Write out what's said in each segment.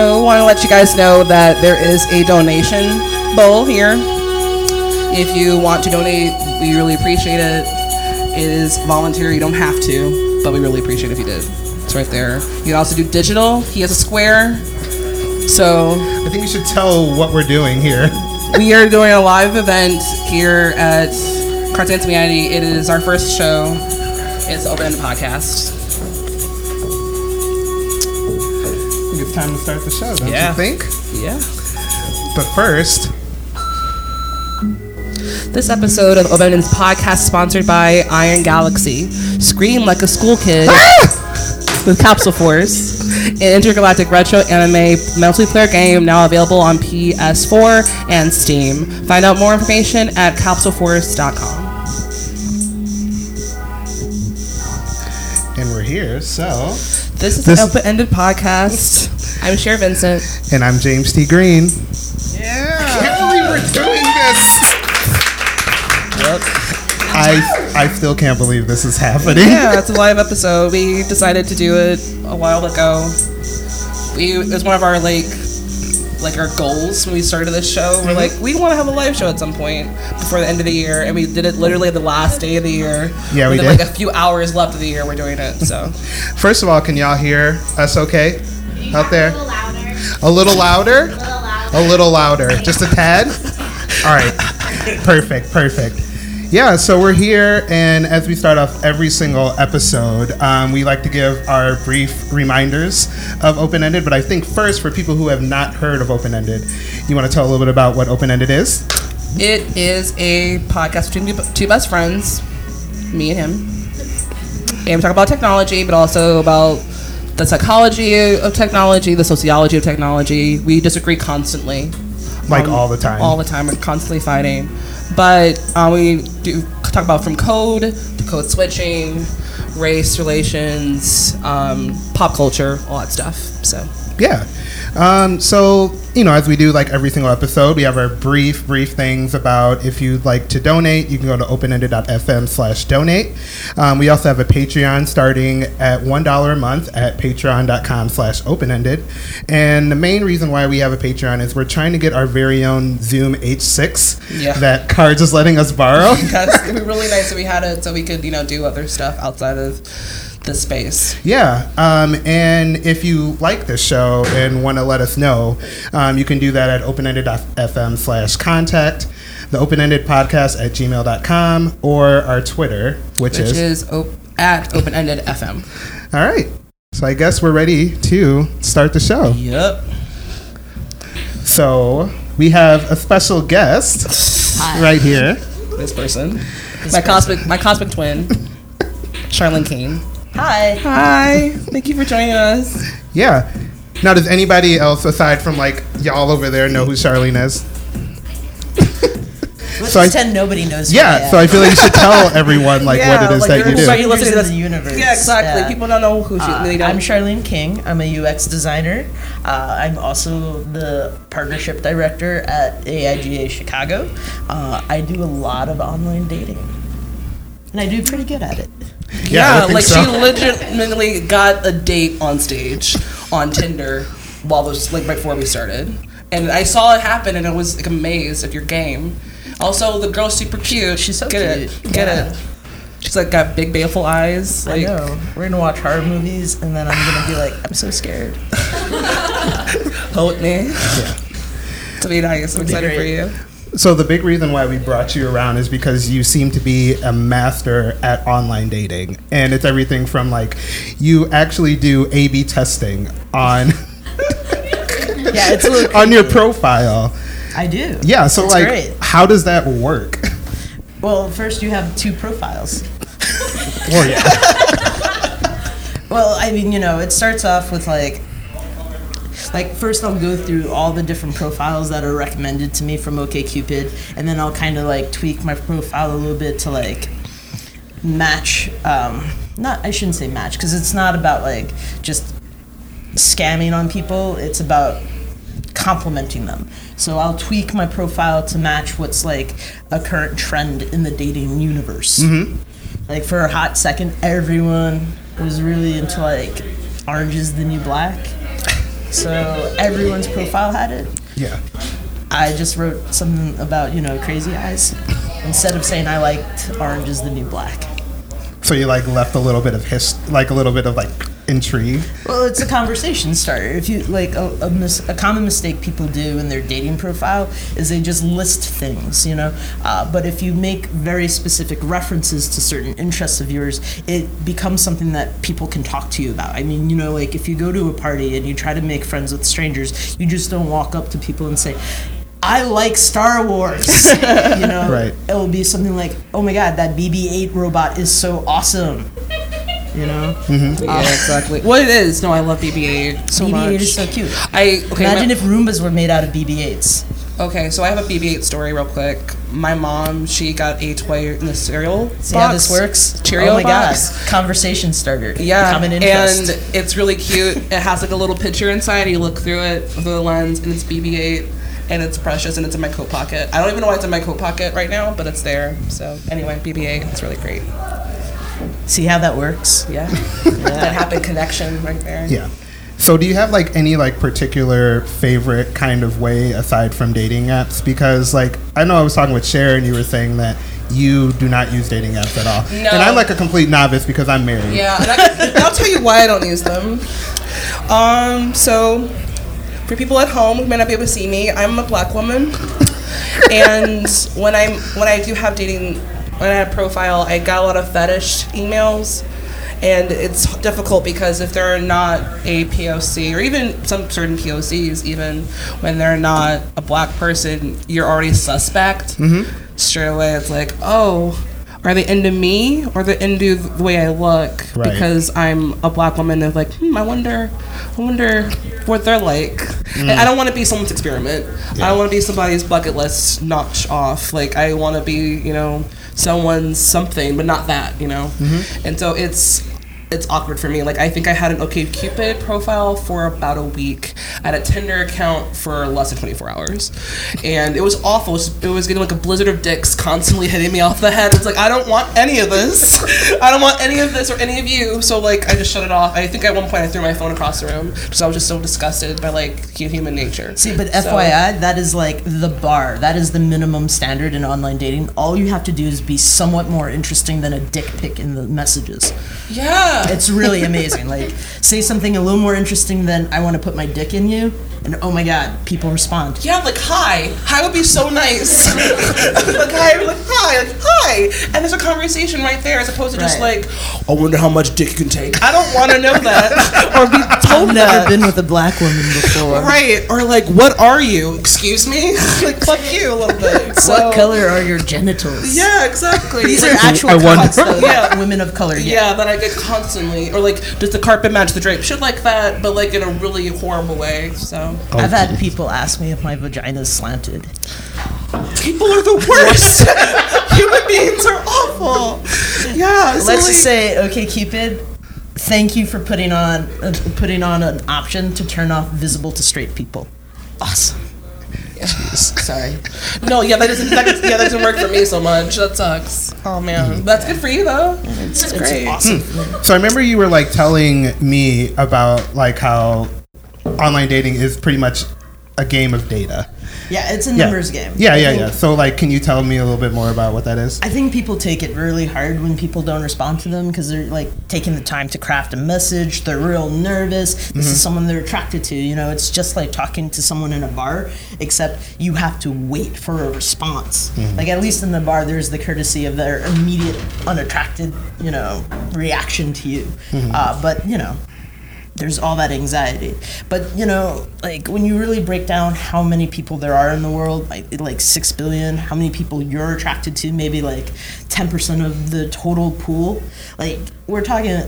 Also, want to let you guys know that there is a donation bowl here. If you want to donate, we really appreciate it. It is voluntary; you don't have to, but we really appreciate it if you did. It's right there. You can also do digital. He has a square. So I think you should tell what we're doing here. we are doing a live event here at Cartoon Humanity. It is our first show. It's Open Podcast. It's time to start the show, don't Yeah. you think? Yeah. But first, This episode of Open podcast is sponsored by Iron Galaxy. Scream like a school kid ah! with Capsule Force, an intergalactic retro anime multiplayer game now available on PS4 and Steam. Find out more information at capsuleforce.com. and we're here, so. This is This- the Open Ended podcast. I'm Cher Vincent. And I'm James T. Green. Yeah! can't believe we're doing this! Yep. I, I still can't believe this is happening. Yeah, it's a live episode. We decided to do it a while ago. We it was one of our like like our goals when we started this show. We're mm-hmm. like, we want to have a live show at some point before the end of the year, and we did it literally the last day of the year. Yeah, we Within, did. Like a few hours left of the year, we're doing it. So First of all, can y'all hear us okay? Out there? A little louder. A little louder? A little louder. Just a tad? All right. Perfect, perfect. Yeah, so we're here, and as we start off every single episode, um, we like to give our brief reminders of Open Ended. But I think first, for people who have not heard of Open Ended, you want to tell a little bit about what Open Ended is? it is a podcast between two best friends, me and him, and we talk about technology, but also about the psychology of technology, the sociology of technology. We disagree constantly. Like Um, all the time. All the time. We're constantly fighting. But uh, we do talk about from code to code switching, race relations, um, pop culture, all that stuff. So Yeah. Um, so, you know, as we do like every single episode, we have our brief, brief things about if you'd like to donate, you can go to openended.fm slash donate. Um, we also have a Patreon starting at $1 a month at patreon.com slash openended. And the main reason why we have a Patreon is we're trying to get our very own Zoom H6 Yeah. that Cards is letting us borrow. that's it'd be really nice that we had it so we could, you know, do other stuff outside of the space. Yeah, um, and if you like this show and want to let us know, um, you can do that at openended.fm slash contact, the open-ended podcast at gmail.com, or our Twitter, which, Which is. is op- at open ended FM. All right, so I guess we're ready to start the show. Yep. So we have a special guest right here. This person. my cosmic my cosmic twin. Sharlene King. Hi. Hi. Thank you for joining us. Yeah. Now, does anybody else, aside from like y'all over there, know who Sharlene is? Let's So I- pretend nobody knows. who Yeah, I so I feel like you should tell everyone like Yeah, what it is like, that you do. right. Strangers listening to in this- the universe. Yeah, exactly. Yeah. People don't know who she Uh, they don't I'm Sharlene King. I'm a UX designer. Uh, I'm also the partnership director at AIGA Chicago. Uh, I do a lot of online dating, and I do pretty good at it. Yeah, Yeah, like so. she legitimately got a date on stage on Tinder while this like before we started, and I saw it happen, and I was like amazed at your game. Also, the girl's super cute. She's so get cute. it, get Yeah. it. She's like got big baleful eyes. Like, I know. We're gonna watch horror movies, and then I'm gonna be like, I'm so scared. hold me. To be nice. I'm It'd excited for you. So the big reason why we brought you around is because you seem to be a master at online dating, and it's everything from like you actually do A/B testing on Yeah, it's a little on your profile. I do. Yeah, so It's like, great. how does that work? Well, first you have two profiles. Well, yeah, Well, I mean, you know, it starts off with like, like first I'll go through all the different profiles that are recommended to me from OkCupid, and then I'll kind of like tweak my profile a little bit to like match. Um, not I shouldn't say match because it's not about like just scamming on people. It's about complimenting them. So I'll tweak my profile to match what's like a current trend in the dating universe. Like for a hot second, everyone was really into like Orange is the New Black. So everyone's profile had it. Yeah. I just wrote something about you know crazy eyes instead of saying I liked orange is the new black. So you like left a little bit of his, like a little bit of like intrigue. Well, it's a conversation starter. If you like a, a, mis- a common mistake people do in their dating profile is they just list things, you know. Uh, but if you make very specific references to certain interests of yours, it becomes something that people can talk to you about. I mean, you know, like if you go to a party and you try to make friends with strangers, you just don't walk up to people and say. I like Star Wars. you know, Right. it will be something like, "Oh my God, that BB-8 robot is so awesome." You know, mm-hmm. Yeah, exactly. What it is? No, I love BB-8 so BB-8 much. is so cute. I okay. Imagine my- if Roombas were made out of BB-8s. Okay, so I have a BB-8 story real quick. My mom, she got a toy in the cereal See box. how this works? Cheerio oh my box. god, conversation starter. Yeah, common interest. and it's really cute. it has like a little picture inside. You look through it through the lens, and it's BB-8, and it's precious, and it's in my coat pocket. I don't even know why it's in my coat pocket right now, but it's there. So anyway, BB-8, it's really great. See how that works? Yeah, that happy connection right there. Yeah. So do you have like any like particular favorite kind of way aside from dating apps? Because like I know I was talking with Sharon, you were saying that you do not use dating apps at all, No. and I'm like a complete novice because I'm married. Yeah, and I, I'll tell you why I don't use them. Um, so for people at home who may not be able to see me, I'm a black woman, and when I'm when I do have dating, when I have profile, I got a lot of fetish emails. And it's difficult because if they're not a POC, or even some certain POCs, even when they're not a black person, you're already suspect. Mm-hmm. Straight away, it's like, oh, are they into me or they into the way I look? Right. Because I'm a black woman. They're like, hmm, I wonder, I wonder what they're like. And I don't want to be someone's experiment. I don't want to be somebody's bucket list notch off. Like I want to be, you know, someone's something, but not that, you know. And so it's it's awkward for me. Like I think I had an OK Cupid profile for about a week. I had a Tinder account for less than 24 hours, and it was awful. It was, it was getting like a blizzard of dicks constantly hitting me off the head. It's like I don't want any of this. I don't want any of this or any of you. So like I just shut it off. I think at one point I threw my phone across the room because I was just so disgusted by like human nature. See, but So- FYI, that is like the bar. That is the minimum standard in online dating. All you have to do is be somewhat more interesting than a dick pic in the messages. yeah. It's really amazing. Like, say something a little more interesting than "I want to put my dick in you," and oh my god, people respond. Yeah, like hi. Hi would be so nice. like hi, like hi, like hi. And there's a conversation right there as opposed to just Right. like, I wonder how much dick you can take. I don't want to know that or be told I've that. never been with a black woman before. Right, or like, what are you? Excuse me? like, fuck you a little bit. So, What color are your genitals? Yeah, exactly. These are actual I wonder. comments though, that Yeah. women of color get. Yeah, that I get constantly, or like, does the carpet match the drape? Shit like that, but like in a really horrible way. So I've had people ask me if my vagina is slanted. people are the worst. Human beings are awful. Yeah. so, Let's like- just say, okay, Cupid, thank you for putting on uh, putting on an option to turn off visible to straight people. Awesome. Sorry. No, yeah, that doesn't. That, doesn't- yeah, that doesn't work for me so much. That sucks. Oh man, that's good for you though. It's, it's great. awesome. So I remember you were like telling me about like how online dating is pretty much a game of data. Yeah, it's a Yeah. numbers game. Yeah, yeah, yeah. So like, can you tell me a little bit more about what that is? I think people take it really hard when people don't respond to them because they're like taking the time to craft a message. They're real nervous. This Mm-hmm. is someone they're attracted to. You know, it's just like talking to someone in a bar, except you have to wait for a response. Mm-hmm. Like at least in the bar, there's the courtesy of their immediate, unattracted, you know, reaction to you. Mm-hmm. Uh, but you know, there's all that anxiety. But you know, like when you really break down how many people there are in the world, like like six billion, how many people you're attracted to, maybe like ten percent of the total pool. Like we're talking a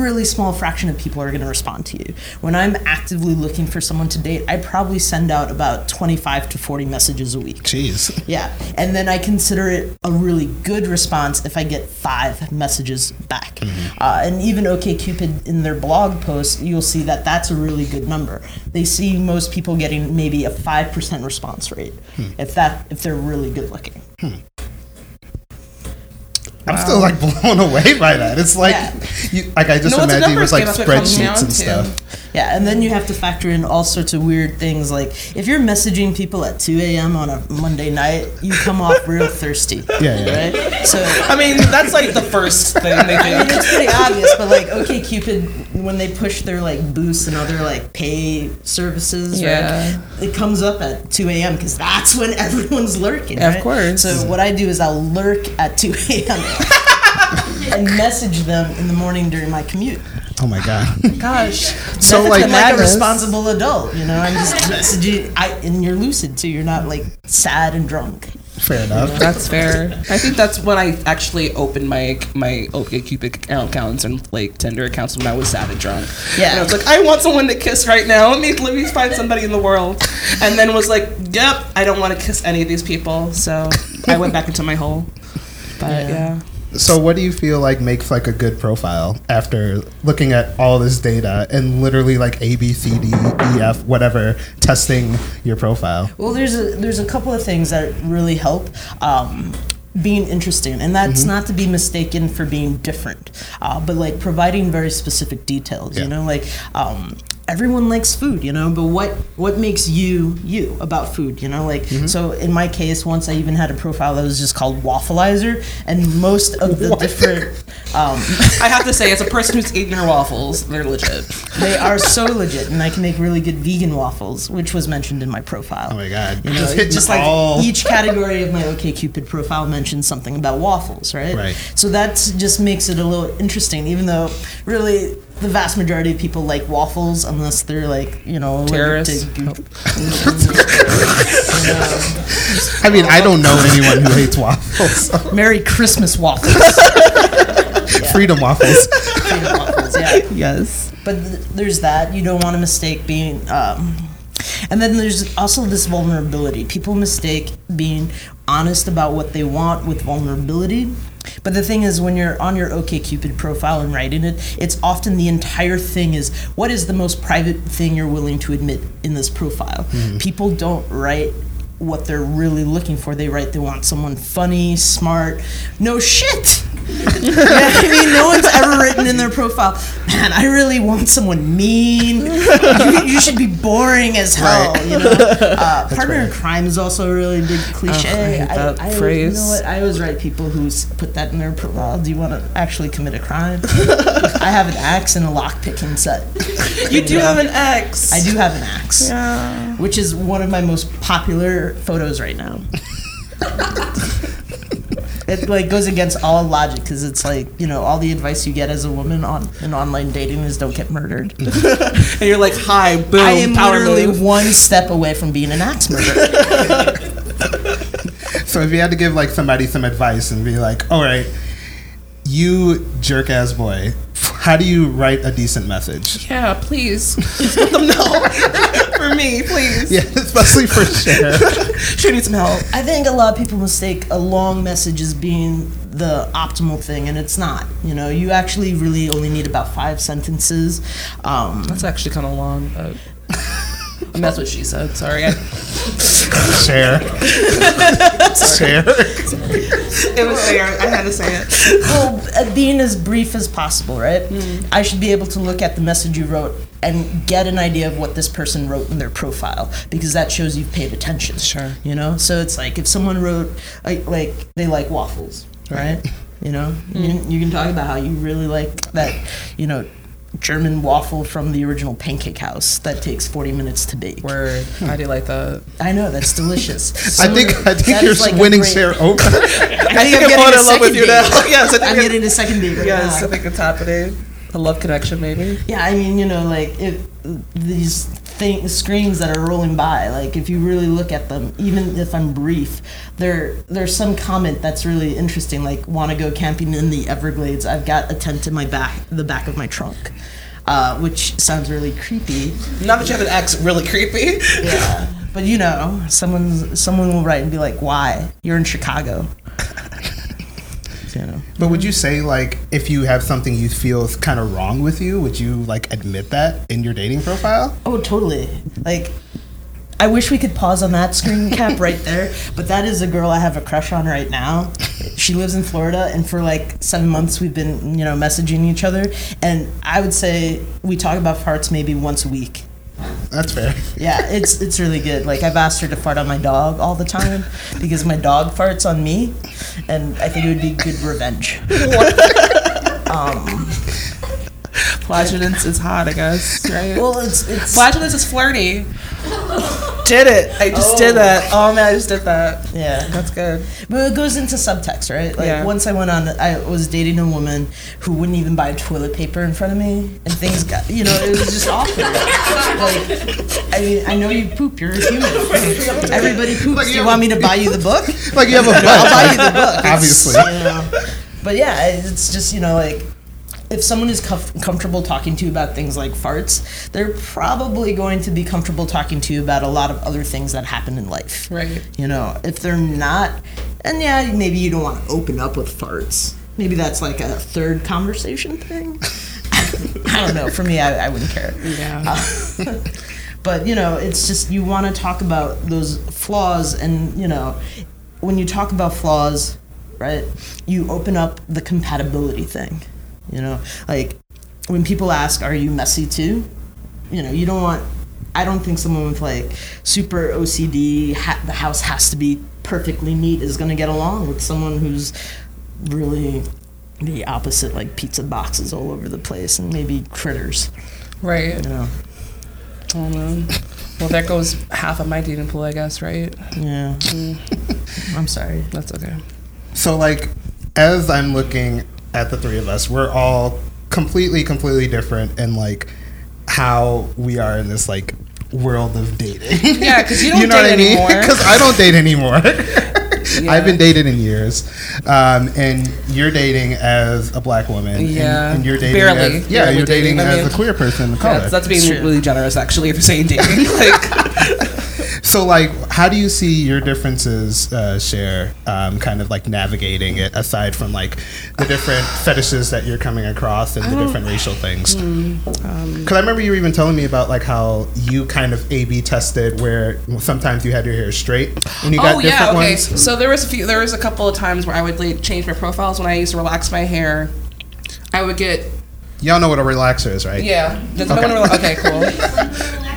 really small fraction of people are going to respond to you. When I'm actively looking for someone to date, I probably send out about 25 to 40 messages a week. Jeez. Yeah, and then I consider it a really good response if I get five messages back. Uh, and even OkCupid in their blog post, you'll see that that's a really good number. They see most people getting maybe a five percent response rate hmm. if that if they're really good looking. Hmm. I'm still like blown away by that. It's like, Yeah. you, like I just No, it's a imagine it was like game, that's what it comes spreadsheets and to. stuff. Yeah, and then you have to factor in all sorts of weird things. Like if you're messaging people at 2 a.m. on a Monday night, you come off real thirsty. Yeah, yeah. Right. So I mean, that's like the first thing they I mean, it's pretty obvious, but like OK Cupid, when they push their like boosts and other like pay services, Yeah. right, it comes up at 2 a.m. because that's when everyone's lurking. Of right? course. So what I do is I'll lurk at 2 a.m. and message them in the morning during my commute. Oh my god. Gosh. so I'm like, like a responsible adult, you know. I'm just messaging. I and you're lucid too. You're not like sad and drunk. fair enough. That's fair. I think that's when I actually opened my my OkCupid account accounts and like Tinder accounts when I was sad and drunk. Yeah. And I was like, I want someone to kiss right now. Let me let me find somebody in the world. And then was like, Yep, I don't want to kiss any of these people. So I went back into my hole. But yeah. So what do you feel like makes like a good profile after looking at all this data and literally like A B C D E F whatever testing your profile? Well, there's a there's a couple of things that really help. Um, being interesting, and that's Mm-hmm. not to be mistaken for being different, uh, but like providing very specific details. Yeah. You know, like um, everyone likes food, you know, but what what makes you you about food? You know, like Mm-hmm. so in my case, once I even had a profile that was just called Waffleizer, and most of the different um, I have to say, as a person who's eaten your waffles, they're legit. they are so legit, and I can make really good vegan waffles, which was mentioned in my profile. Oh my god. You know, Just just like all- each category of my OkCupid profile mentions something about waffles, right? Right. So that just makes it a little interesting, even though really the vast majority of people like waffles, unless they're like you know allergic Terrorists. to gluten. you know, I mean, I don't know anyone who hates waffles. so- Merry Christmas waffles. Freedom waffles. Freedom waffles, yeah. Yes. But th- there's that. You don't want to mistake being. Um, and then there's also this vulnerability. People mistake being honest about what they want with vulnerability. But the thing is, when you're on your OkCupid profile and writing it, it's often the entire thing is what is the most private thing you're willing to admit in this profile. Mm-hmm. People don't write what they're really looking for. They write they want someone funny, smart. No shit. You know I mean, no one's ever written in their profile, man, I really want someone mean. You, you should be boring as hell. Right. You know, uh, partner in crime is also a really big cliche. Oh, I hate that always- phrase. You know what? I always write people who put that in their profile. Do you want to actually commit a crime? I have an axe and a lock picking set. You do have an axe. I do have an axe, Yeah. which is one of my most popular photos right now. it like goes against all logic because it's like you know all the advice you get as a woman on in online dating is don't get murdered. And you're like, hi, boom, I am power literally move. one step away from being an axe murderer. So if you had to give like somebody some advice and be like, all right, you jerk ass boy, how do you write a decent message? Yeah, please. Let them know. For me, please. Yeah, especially for Cher. She needs some help. I think a lot of people mistake a long message as being the optimal thing, and it's not. You know, you actually really only need about five sentences. Um, That's actually kind of long, but. And that's what she said. Sorry. I, Cher. Cher. it was there. I had to say it. well, uh, being as brief as possible, right? I should be able to look at the message you wrote and get an idea of what this person wrote in their profile because that shows you've paid attention. Sure. You know, so it's like if someone wrote like, like they like waffles, right? You know, you, you can talk about how you really like that, you know. German waffle from the original Pancake House that takes 40 minutes to bake. Word. I do like that. I know that's delicious. I think I think you're like winning great- Cher over. I think I'm falling in love with you now. Yes, I think I'm getting a second date right Yes, now. I think it's happening. A love connection, maybe. Yeah, I mean, you know, like if these thing, screens that are rolling by, like if you really look at them, even if I'm brief, there there's some comment that's really interesting, like want to go camping in the Everglades. I've got a tent in my back, the back of my trunk, uh, which sounds really creepy. Not that you have an ex, really creepy. Yeah, but you know, someone someone will write and be like, "Why? You're in Chicago." you know. But would you say like if you have something you feel is kind of wrong with you, would you like admit that in your dating profile? Oh, totally. Like, I wish we could pause on that screen cap right there, but that is a girl I have a crush on right now. She lives in Florida, and for like seven months we've been, you know, messaging each other. And I would say we talk about farts maybe once a week. That's fair. Yeah, it's it's really good. Like I've asked her to fart on my dog all the time because my dog farts on me, and I think it would be good revenge. um, Flatulence is hot, I guess, right? well, it's it's Flatulence is flirty. did it. I just did oh. that. Oh man, I just did that. yeah. That's good. But it goes into subtext, right? Like Yeah. once I went on, I was dating a woman who wouldn't even buy toilet paper in front of me, and things got, you know, it was just awful. like, I mean, I know you poop. You're a human. Everybody poops. Like, Do you you want a- me to buy you the book? Like you have a book. I'll buy you the book. Obviously. you know. But yeah, it's just you know like if someone is comf- comfortable talking to you about things like farts, they're probably going to be comfortable talking to you about a lot of other things that happen in life. Right. You know, if they're not, and yeah, maybe you don't want to open up with farts. Maybe that's like a third conversation thing. I don't know. For me, I, I wouldn't care. Yeah. Uh, but you know, it's just you want to talk about those flaws, and you know, when you talk about flaws, right? You open up the compatibility thing. You know, like when people ask, "Are you messy too?" You know, you don't want. I don't think someone with like super OCD, ha- the house has to be perfectly neat, is going to get along with someone who's really the opposite, like pizza boxes all over the place and maybe critters. Right. You know, Oh man. Well, that goes half of my dating pool, I guess, right? yeah. Mm. I'm sorry. That's okay. So like, as I'm looking at the three of us, we're all completely, completely different in like how we are in this like world of dating. Yeah, because you don't date anymore. Because I don't date anymore. Yeah. I've been dated in years, um, and you're dating as a black woman. and- Yeah. and, you're dating. Barely. As, yeah, Barely you're dating, dating. I as mean- a queer person of Yeah, color. that's, that's being really generous, actually, if you're saying dating. like, So, like, how do you see your differences, uh, Cher, um, kind of like navigating it aside from like the different fetishes that you're coming across and the different racial things? Hmm, Because um, I remember you were even telling me about like how you kind of A/B tested where sometimes you had your hair straight and you got oh different yeah, okay. ones. So there was a few. There was a couple of times where I would like change my profiles when I used to relax my hair. I would get Y'all know what a relaxer is, right? yeah. Does Okay. no one rela- okay, cool.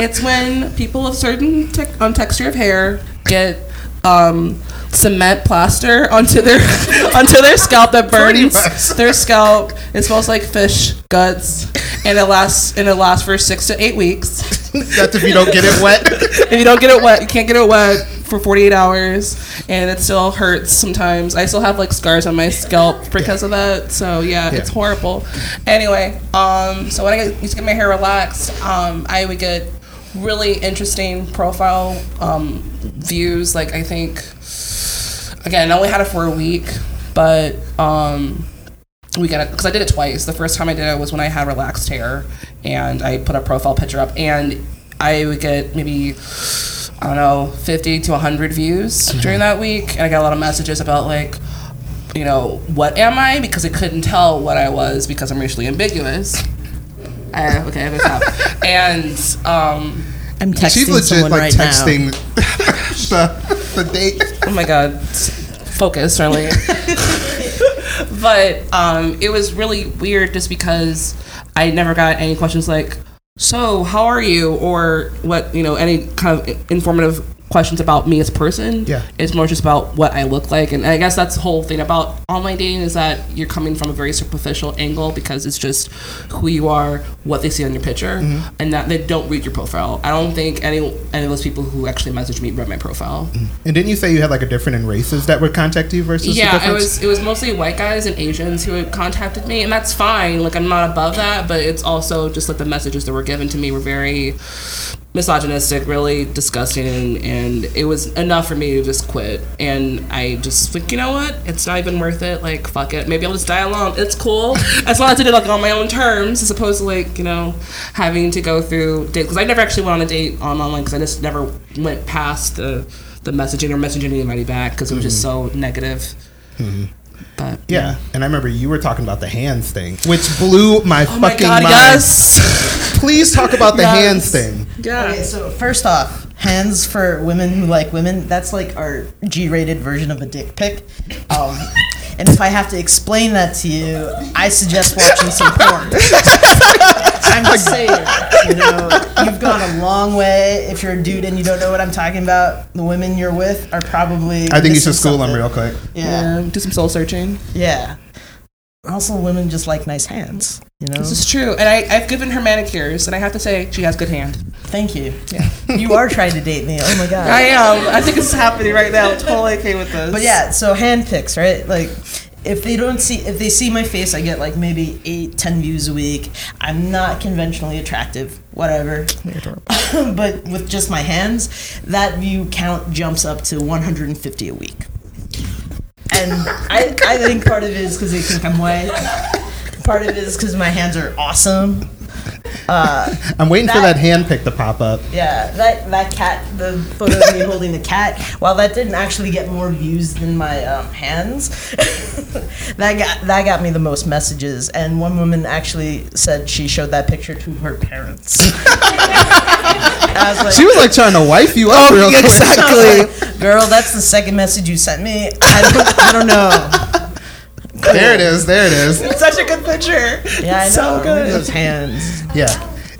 It's when people of certain tec- um, texture of hair get um, cement plaster onto their onto their scalp that burns their scalp. It smells like fish guts, and it lasts and it lasts for six to eight weeks. That's if you don't get it wet. if you don't get it wet, you can't get it wet for 48 hours, and it still hurts sometimes. I still have like scars on my scalp because of that. So yeah, it's horrible. Anyway, um, so when I used to get my hair relaxed, um, I would get really interesting profile um, views. Like I think, again, I only had it for a week, but um, we got it because I did it twice. The first time I did it was when I had relaxed hair, and I put a profile picture up, and I would get maybe I don't know, 50 to 100 views during that week. And I got a lot of messages about, like, you know, what am I? Because I couldn't tell what I was because I'm racially ambiguous. Uh, okay, I'm gonna stop. and, um, I'm texting She's legit someone like right texting the, the date. oh my God, focus, Sharlene. but um, it was really weird just because I never got any questions like, so how are you? Or what, you know, any kind of informative questions about me as a person. Yeah. It's more just about what I look like. And I guess that's the whole thing about online dating is that you're coming from a very superficial angle because it's just who you are, what they see on your picture, mm-hmm. and that they don't read your profile. I don't think any any of those people who actually message me read my profile. Mm-hmm. And didn't you say you had like a different in races that would contact you versus Yeah, it was it was mostly white guys and Asians who had contacted me, and that's fine. Like I'm not above that, but it's also just like the messages that were given to me were very misogynistic, really disgusting, and, and it was enough for me to just quit. And I just like, you know what? It's not even worth it. Like, fuck it. Maybe I'll just die alone. It's cool as long as I did it like on my own terms, as opposed to like you know having to go through date. Because I never actually went on a date on online because I just never went past the the messaging or messaging anybody back because it was just mm-hmm. so negative. Mm-hmm. But Yeah, and I remember you were talking about the hands thing, which blew my Oh my fucking god, mind. yes. Please talk about the Yes. hands thing. yeah. Okay, so first off, hands for women who like women. That's like our G-rated version of a dick pic. Um, and if I have to explain that to you, I suggest watching some porn. I'm just saying, you know, you've gone a long way. If you're a dude and you don't know what I'm talking about, the women you're with are probably. I think you should school them real quick. Yeah, yeah. Do some soul searching. yeah. Also, women just like nice hands. You know. This is true. And I, I've given her manicures, and I have to say, she has good hand. Thank you. Yeah. You are trying to date me. Oh my god. I am. I think it's happening right now. I'm totally okay with this. But yeah, so hand picks, right? Like, if they don't see, if they see my face, I get like maybe eight, ten views a week. I'm not conventionally attractive, whatever. but with just my hands, that view count jumps up to 150 a week. And I, I think part of it is because they think I'm white. Part of it is because my hands are awesome. I'm waiting for That- that hand pick to pop up. Yeah, that that cat, the photo of me holding the cat. While that didn't actually get more views than my um, hands, that got that got me the most messages. And one woman actually said she showed that picture to her parents. Was like, She was like trying to wife you up real quick. I was like, girl, that's the second message you sent me. I don't, I don't know. There it is. There it is. It's such a good picture. Yeah, I know. So good. those hands. Yeah.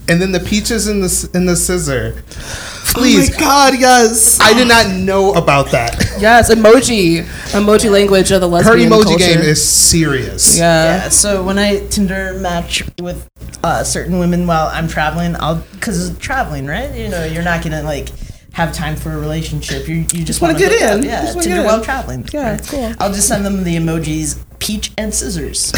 And then the peaches in the s- in the scissor. Oh Please. god, yes. I did not know about that. Yes, emoji. Emoji language of the lesbian Her emoji culture. game is serious. Yeah. Yeah, so when I Tinder match with uh, certain women while I'm traveling, I'll because traveling, right? You know, you're not gonna like have time for a relationship. You you just, wanna wanna get hook up. in. Yeah, Just Tinder get while in. traveling. Yeah, right? cool. I'll just send them the emojis peach and scissors.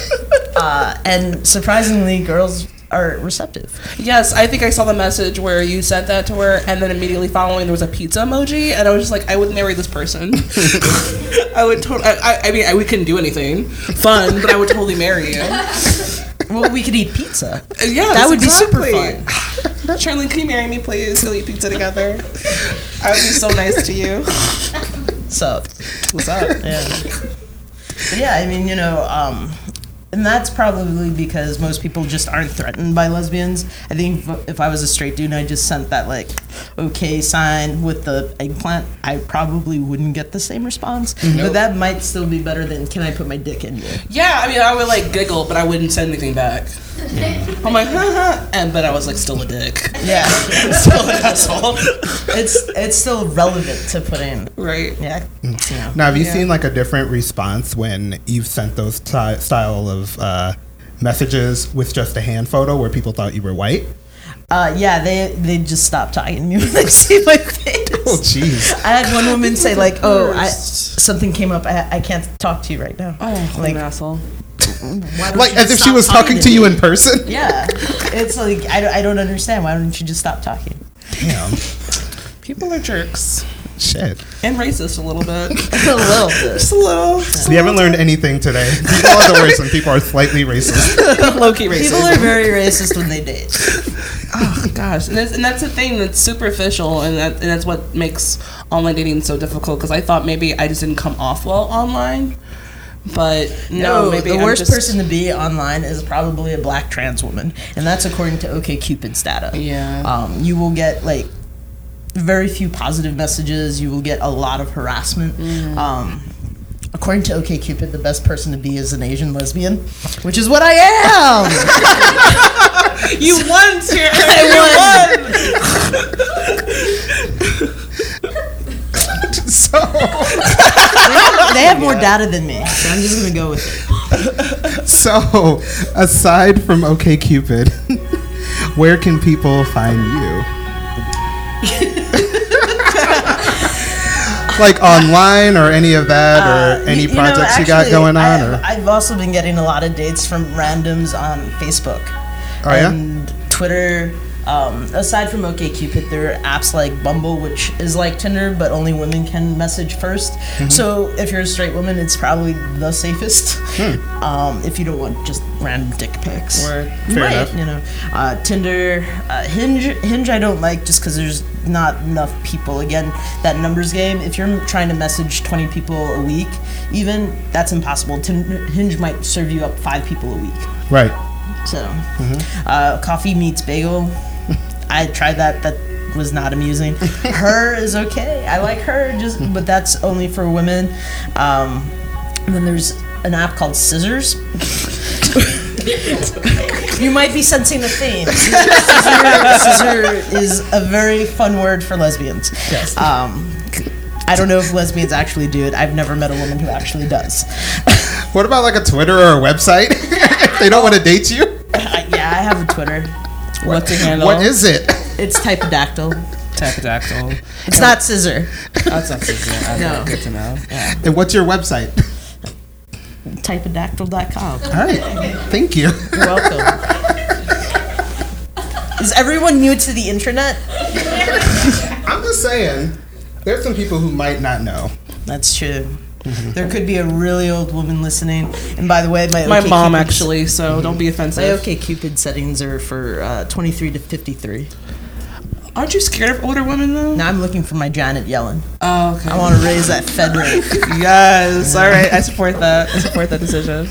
uh, and surprisingly, girls are receptive. Yes, I think I saw the message where you sent that to her, and then immediately following there was a pizza emoji, and I was just like, I would marry this person. I would totally. I, I- mean, I, we couldn't do anything fun, but I would totally marry you. Well, we could eat pizza. Yeah, That would be super fun. Sharlene, can you marry me, please? We'll eat pizza together. I would be so nice to you. So What's up? yeah. Yeah, I mean, you know, um, and that's probably because most people just aren't threatened by lesbians. I think if, if I was a straight dude and I just sent that like okay sign with the eggplant, I probably wouldn't get the same response. But that might still be better than can I put my dick in you? Yeah, I mean, I would like giggle, but I wouldn't send anything back. I'm like, haha, and but I was like still a dick, Yeah, still an asshole, it's it's still relevant to put in. right? Yeah, you know. Now, have you Yeah. seen like a different response when you've sent those ty- style of uh, messages with just a hand photo where people thought you were white? Uh, yeah, they they just stop talking to me when they see my face. Oh, jeez. I had one woman say like, "Oh, I, something came up. I, I can't talk to you right now." Oh, like, an asshole. Like as if she was talking to you in person. Yeah, it's like I don't, I don't understand. Why don't you just stop talking? Damn. People are jerks Shit. and racist a little bit, a little bit. just a little. We haven't learned anything today. People are the worst and people are slightly racist. Low key racist. People are very racist when they date. Oh gosh, and that's, and that's the thing that's superficial, and that and that's what makes online dating so difficult. Because I thought maybe I just didn't come off well online, but no, No, maybe the I'm worst just- person to be online is probably a black trans woman, and that's according to OkCupid's data. Yeah. Um, you will get like very few positive messages. You will get a lot of harassment. Mm-hmm. Um, according to OkCupid, the best person to be is an Asian lesbian, which is what I am. You won, Tara. I You won. so, they have more data than me, so I'm just gonna go with it. so aside from OKCupid, where can people find you? Like online or any of that or Uh, any you- you know, projects you got going on or I've also been getting a lot of dates from randoms on Facebook. Oh, yeah? And Twitter. Um, aside from OkCupid, there are apps like Bumble, which is like Tinder, but only women can message 1st So if you're a straight woman, it's probably the safest. Um, if you don't want just random dick pics. Word. You Fair might, enough. You know, uh, Tinder, uh, Hinge. Hinge, I don't like just because there's not enough people. Again, that numbers game. If you're trying to message 20 people a week, even that's impossible. Tinder, Hinge might serve you up five people a week. Right. So, uh, coffee meets bagel. I tried that. That was not amusing. her is okay. I like her, just but that's only for women. Um, and then there's an app called Scissors. you might be sensing a theme. Scissor, scissor is a very fun word for lesbians. Yes. Um, I don't know if lesbians actually do it. I've never met a woman who actually does. What about like a Twitter or a website? they don't want to date you, Uh, yeah, I have a Twitter. What's your handle? what is it? It's typodactyl. Tapodactyl. It's not scissor. That's not good. No. Good to know. And what's your website? Typodactyl.com. All right. Thank you. You're welcome. Is everyone new to the internet? I'm just saying, there's some people who might not know. That's true. There could be a really old woman listening. And by the way, my My OK mom Cupid- actually, so don't be My offensive. OK Cupid settings are for uh, 23 to 53. Aren't you scared of older women though? Now I'm looking for my Janet Yellen. Oh, okay. I want to raise that Fed rate. yes. All right. I support that. I support that decision.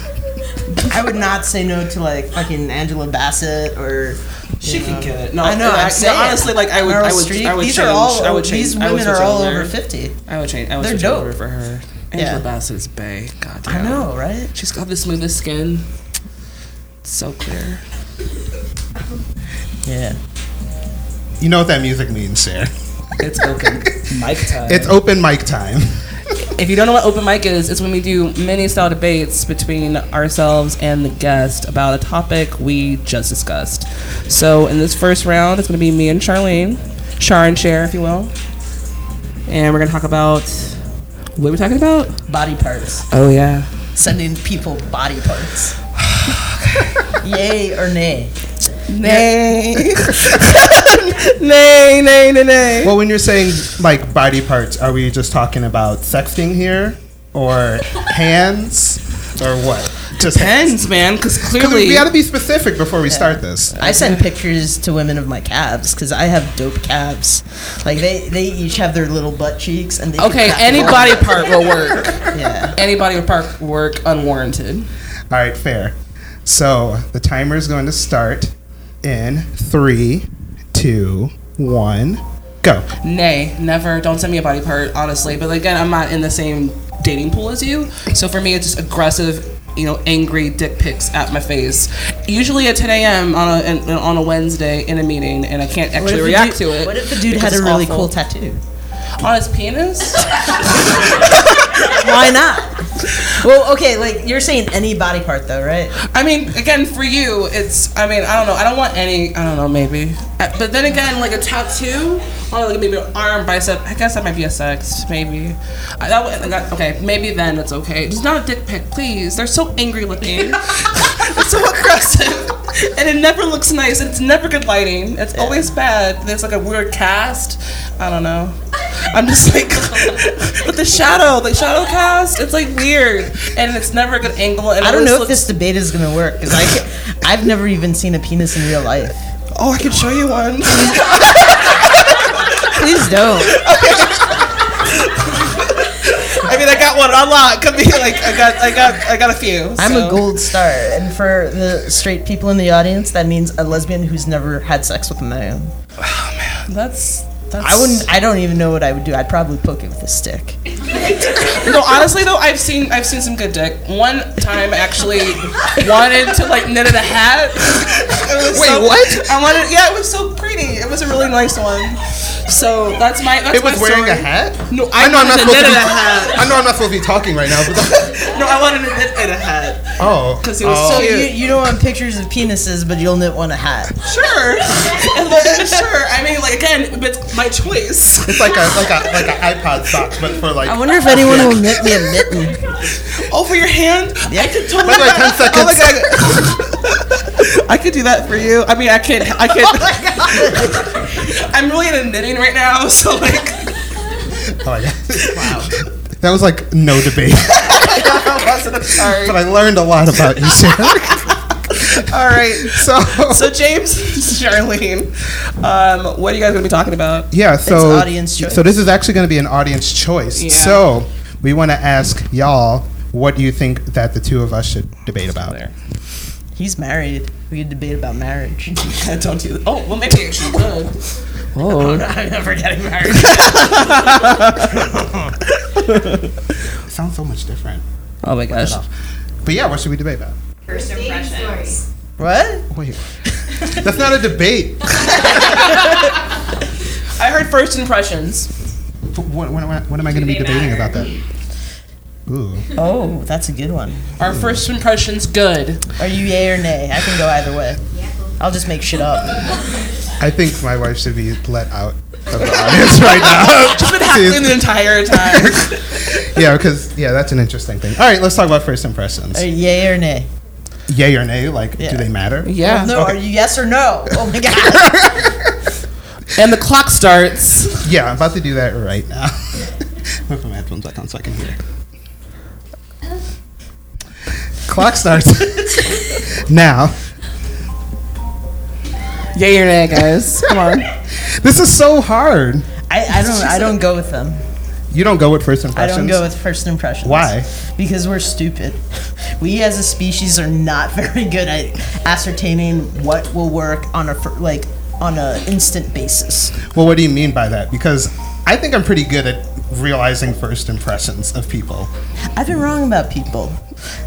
I would not say no to like fucking Angela Bassett or. She you can know. get it. No, I know. I- I'm saying. honestly, like, I would- Meryl I would- Streep, I would these change- are all. I would change- These I would women are all over. over 50. I would change. I would They're switch dope. over for her. Angela Yeah. Bassett is bae. God damn. I know, right? She's got the smoothest skin. So clear. Yeah. You know what that music means, Cher. It's open mic time. It's open mic time. If you don't know what open mic is, it's when we do mini style debates between ourselves and the guest about a topic we just discussed. So in this first round, it's going to be me and Sharlene, Char and Cher, if you will, and we're going to talk about what are we talking about? Body parts. Oh yeah, Sending people body parts. Yay or nay? nay, nay, nay, nay, nay. Well, when you're saying like body parts, are we just talking about sexting here, or hands, or what? Just Depends, man, because clearly we got to be specific before we start this. I send pictures to women of my calves because I have dope calves. Like they, they each have their little butt cheeks and they okay, any body part will work. Yeah. Any body part will work unwarranted. All right, fair. So the timer is going to start in three, two, one, go. Nay, never. Don't send me a body part, honestly. But again, I'm not in the same dating pool as you. So for me, it's just aggressive, you know, angry dick pics at my face. Usually at 10 a.m. on a in- on a Wednesday in a meeting, and I can't actually react dude- to it. What if the dude had a really awful. cool tattoo? on his penis? Why not? Well, okay, like you're saying any body part though, right? I mean, again, for you, it's. I mean, I don't know. I don't want any. I don't know, maybe. Uh, But then again, like a tattoo on like maybe arm, bicep. I guess that might be a sex, maybe. I, that would, like, okay, maybe then it's okay. Just not a dick pic, please. They're so angry looking. it's so aggressive, and it never looks nice. It's never good lighting. It's always bad. There's like a weird cast. I don't know. I'm just like with the shadow, the shadow cast. It's like weird, and it's never a good angle. And I don't know if this debate is gonna work because I I've never even seen a penis in real life. Oh, I can show you one. Please don't. I mean, I got one on lock. Could be like I got, I got, I got a few. I'm so. a gold star, and for the straight people in the audience, that means a lesbian who's never had sex with a man. Oh man. That's. That's. I wouldn't. I don't even know what I would do. I'd probably poke it with a stick. No, honestly though, I've seen, I've seen some good dick. One time, I actually wanted to like knit it a hat. It was Wait, so- what? I wanted. Yeah, it was so pretty. It was a really nice one. So that's my. That's It was my wearing story. a hat. No, I, I know I'm not supposed to be. hat. I know I'm not supposed to be talking right now. But No, I wanted to knit it a hat oh, because it was oh. so So you, cute. you don't want pictures of penises, but you'll knit one a hat. Sure, sure. I mean, like again, but it's my choice. It's like a like a like an iPod sock, but for like. I wonder if anyone will knit me a mitten. Oh, for your hand. Yeah. I could totally. By the 10 seconds. Oh my god. I could do that for you. I mean, I can't. I can't. Oh I'm really into knitting right now, so like. Oh my god. That was like no debate. I'm sorry. but I learned a lot about you, Sarah. All right, so So James, Sharlene, um, what are you guys gonna be talking about? yeah, so audience choice. so this is actually going to be an audience choice. Yeah. So we want to ask y'all, what do you think that the two of us should debate about? There. He's married. We could debate about marriage. Don't do that. Oh, well, maybe actually good. Oh, I'm never getting married. sounds so much different. Oh my gosh. But yeah, what should we debate about? First impressions. What? Wait, that's not a debate. I heard first impressions. What, what, what, what am I going to be debating matter? about that? Ooh. Oh, that's a good one. Are first impressions good? Are you yay or nay? I can go either way. I'll just make shit up. I think my wife should be let out of the audience right now. She's been happening the entire time. yeah, because yeah, that's an interesting thing. All right, let's talk about first impressions. Are you yay or nay? Yay or nay? Like, Yeah. do they matter? yeah. No, are you yes or no? Oh my god. And the clock starts. Yeah, I'm about to do that right now. Put my headphones back on so I can hear. Clock starts now. Yay or nay, guys. Come on. This is so hard. I, I don't I don't go with them. You don't go with first impressions. I don't go with first impressions. Why? Because we're stupid. We as a species are not very good at ascertaining what will work on a like on a instant basis. Well, what do you mean by that? Because I think I'm pretty good at realizing first impressions of people. I've been wrong about people.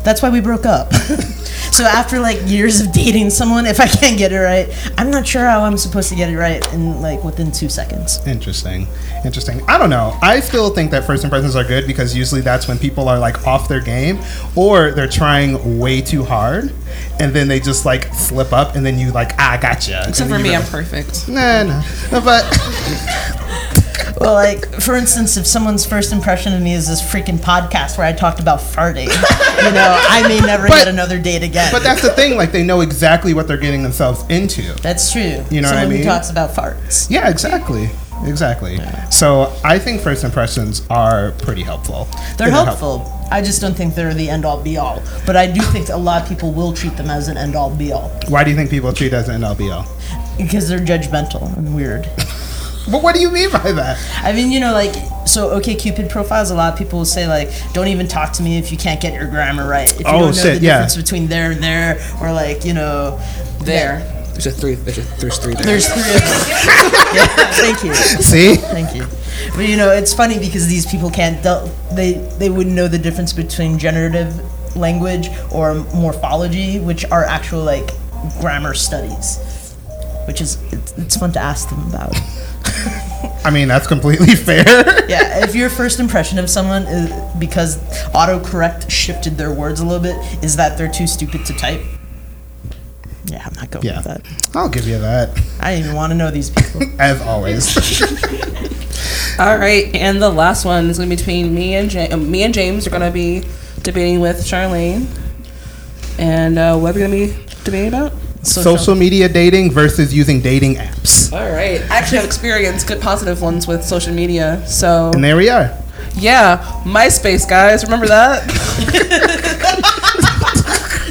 That's why we broke up. so after like years of dating someone, if I can't get it right, I'm not sure how I'm supposed to get it right in like within two seconds. Interesting. Interesting. I don't know. I still think that first impressions are good because usually that's when people are like off their game or they're trying way too hard and then they just like slip up and then you like, ah, I gotcha. Except And for me, I'm perfect. Nah, nah. No, But Well, like for instance, if someone's first impression of me is this freaking podcast where I talked about farting, you know, I may never But- get another date again. but that's the thing. Like they know exactly what they're getting themselves into. That's true. You know what I mean? who talks about farts. Yeah, exactly. Exactly. So I think first impressions are pretty helpful. They're help- helpful. I just don't think they're the end all be all. But I do think a lot of people will treat them as an end all be all Why do you think people treat it as an end all be all? because they're judgmental and weird. But what do you mean by that? I mean, you know, like so. OkCupid profiles. A lot of people will say like, "Don't even talk to me if you can't get your grammar right. If you Oh, don't know shit, the yeah. difference between there and there, or like, you know, There. There's a three. There's, a, there's three there. There's three yeah, thank you. See? Thank you. But you know, it's funny because these people can't. They they wouldn't know the difference between generative language or morphology, which are actual like grammar studies. Which is it's, it's fun to ask them about. I mean, that's completely fair. Yeah, if your first impression of someone is because autocorrect shifted their words a little bit, is that they're too stupid to type? Yeah, I'm not going Yeah. with that. I'll give you that, I didn't even want to know these people. as always. All right, and the last one is going to be between me and ja- uh, me and James. Are going to be debating with Sharlene, and uh, what are we going to be debating about? Social media dating versus using dating apps. All right, I actually have experience, good positive ones with social media. So And there we are. yeah, MySpace guys, remember that?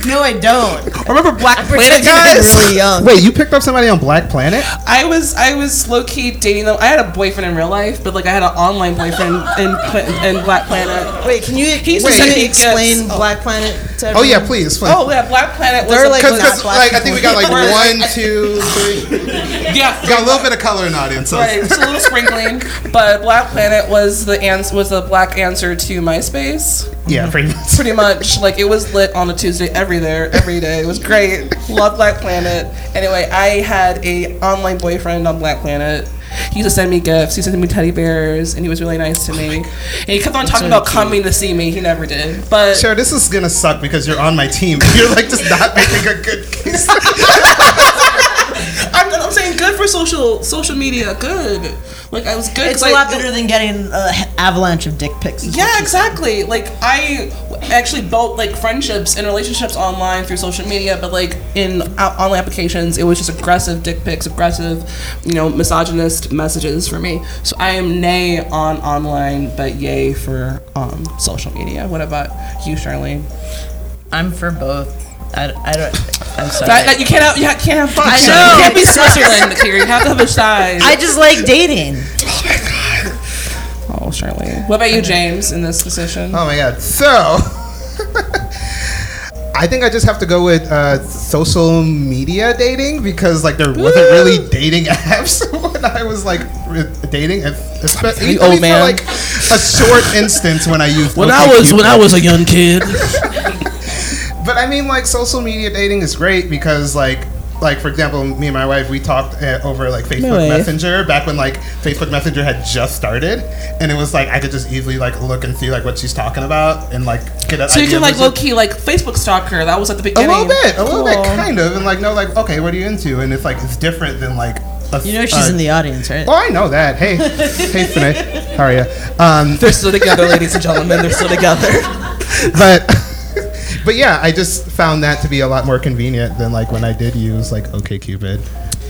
No, I don't. Remember Black Planet Pretending I'm guys? really young. Wait, you picked up somebody on Black Planet? I was I was low key dating them. I had a boyfriend in real life, but like I had an online boyfriend in Pla- in Black Planet. Wait, can you, He's can you explain gifts. Oh. Black Planet to Oh, yeah, please. explain. Oh yeah, Black Planet was They're like- Because, not black like, I think we got like one, two, three. yeah, Got a little bit of color in the audience. So Right, just a little sprinkling, but Black Planet was the ans- was the black answer to MySpace. Yeah, pretty much. Pretty much, like it was lit on a Tuesday every there every day. It was great. Love Black Planet. Anyway, I had a online boyfriend on Black Planet. He used to send me gifts. He sent me teddy bears, and he was really nice to me. And he kept on talking about coming to see me. He never did, but Sure, this is gonna suck because you're on my team. You're like just not making a good case. I'm, I'm saying good good for social social media. Good. Like I was good. It's a lot better than getting an avalanche of dick pics. Yeah, she said. exactly. Like I actually built like friendships and relationships online through social media, but like in online applications, it was just aggressive dick pics, aggressive, you know, misogynist messages for me. So I am nay on online, but yay for um, social media. What about you, Sharlene? I'm for both. I, I don't. I'm sorry. That, that you can't have, you can't have fun. I know. You can't be Switzerland here. You have to have a side. I just like dating. oh, my god. Oh, Sharlene. What about you, James, in this decision? Oh my god. So, I think I just have to go with uh, social media dating because like there wasn't really dating apps when I was like re- dating, especially You old man. like a short instance when I used. When I was when I was a young kid, But I mean, like social media dating is great because like. Like for example, me and my wife, we talked uh, over like Facebook way. Messenger back when like Facebook Messenger had just started, and it was like I could just easily like look and see like what she's talking about and like get an so you can like low key like Facebook stalker. That was at the beginning. a beginning. little bit, a little bit, kind of, and like no, like okay, what are you into? And it's like it's different than like. A, You know she's uh, in the audience, right? Oh, I know that. Hey, hey, Sinead, how are you? Um, They're still together, ladies and gentlemen. They're still together. but but yeah, I just found that to be a lot more convenient than like when I did use like OkCupid.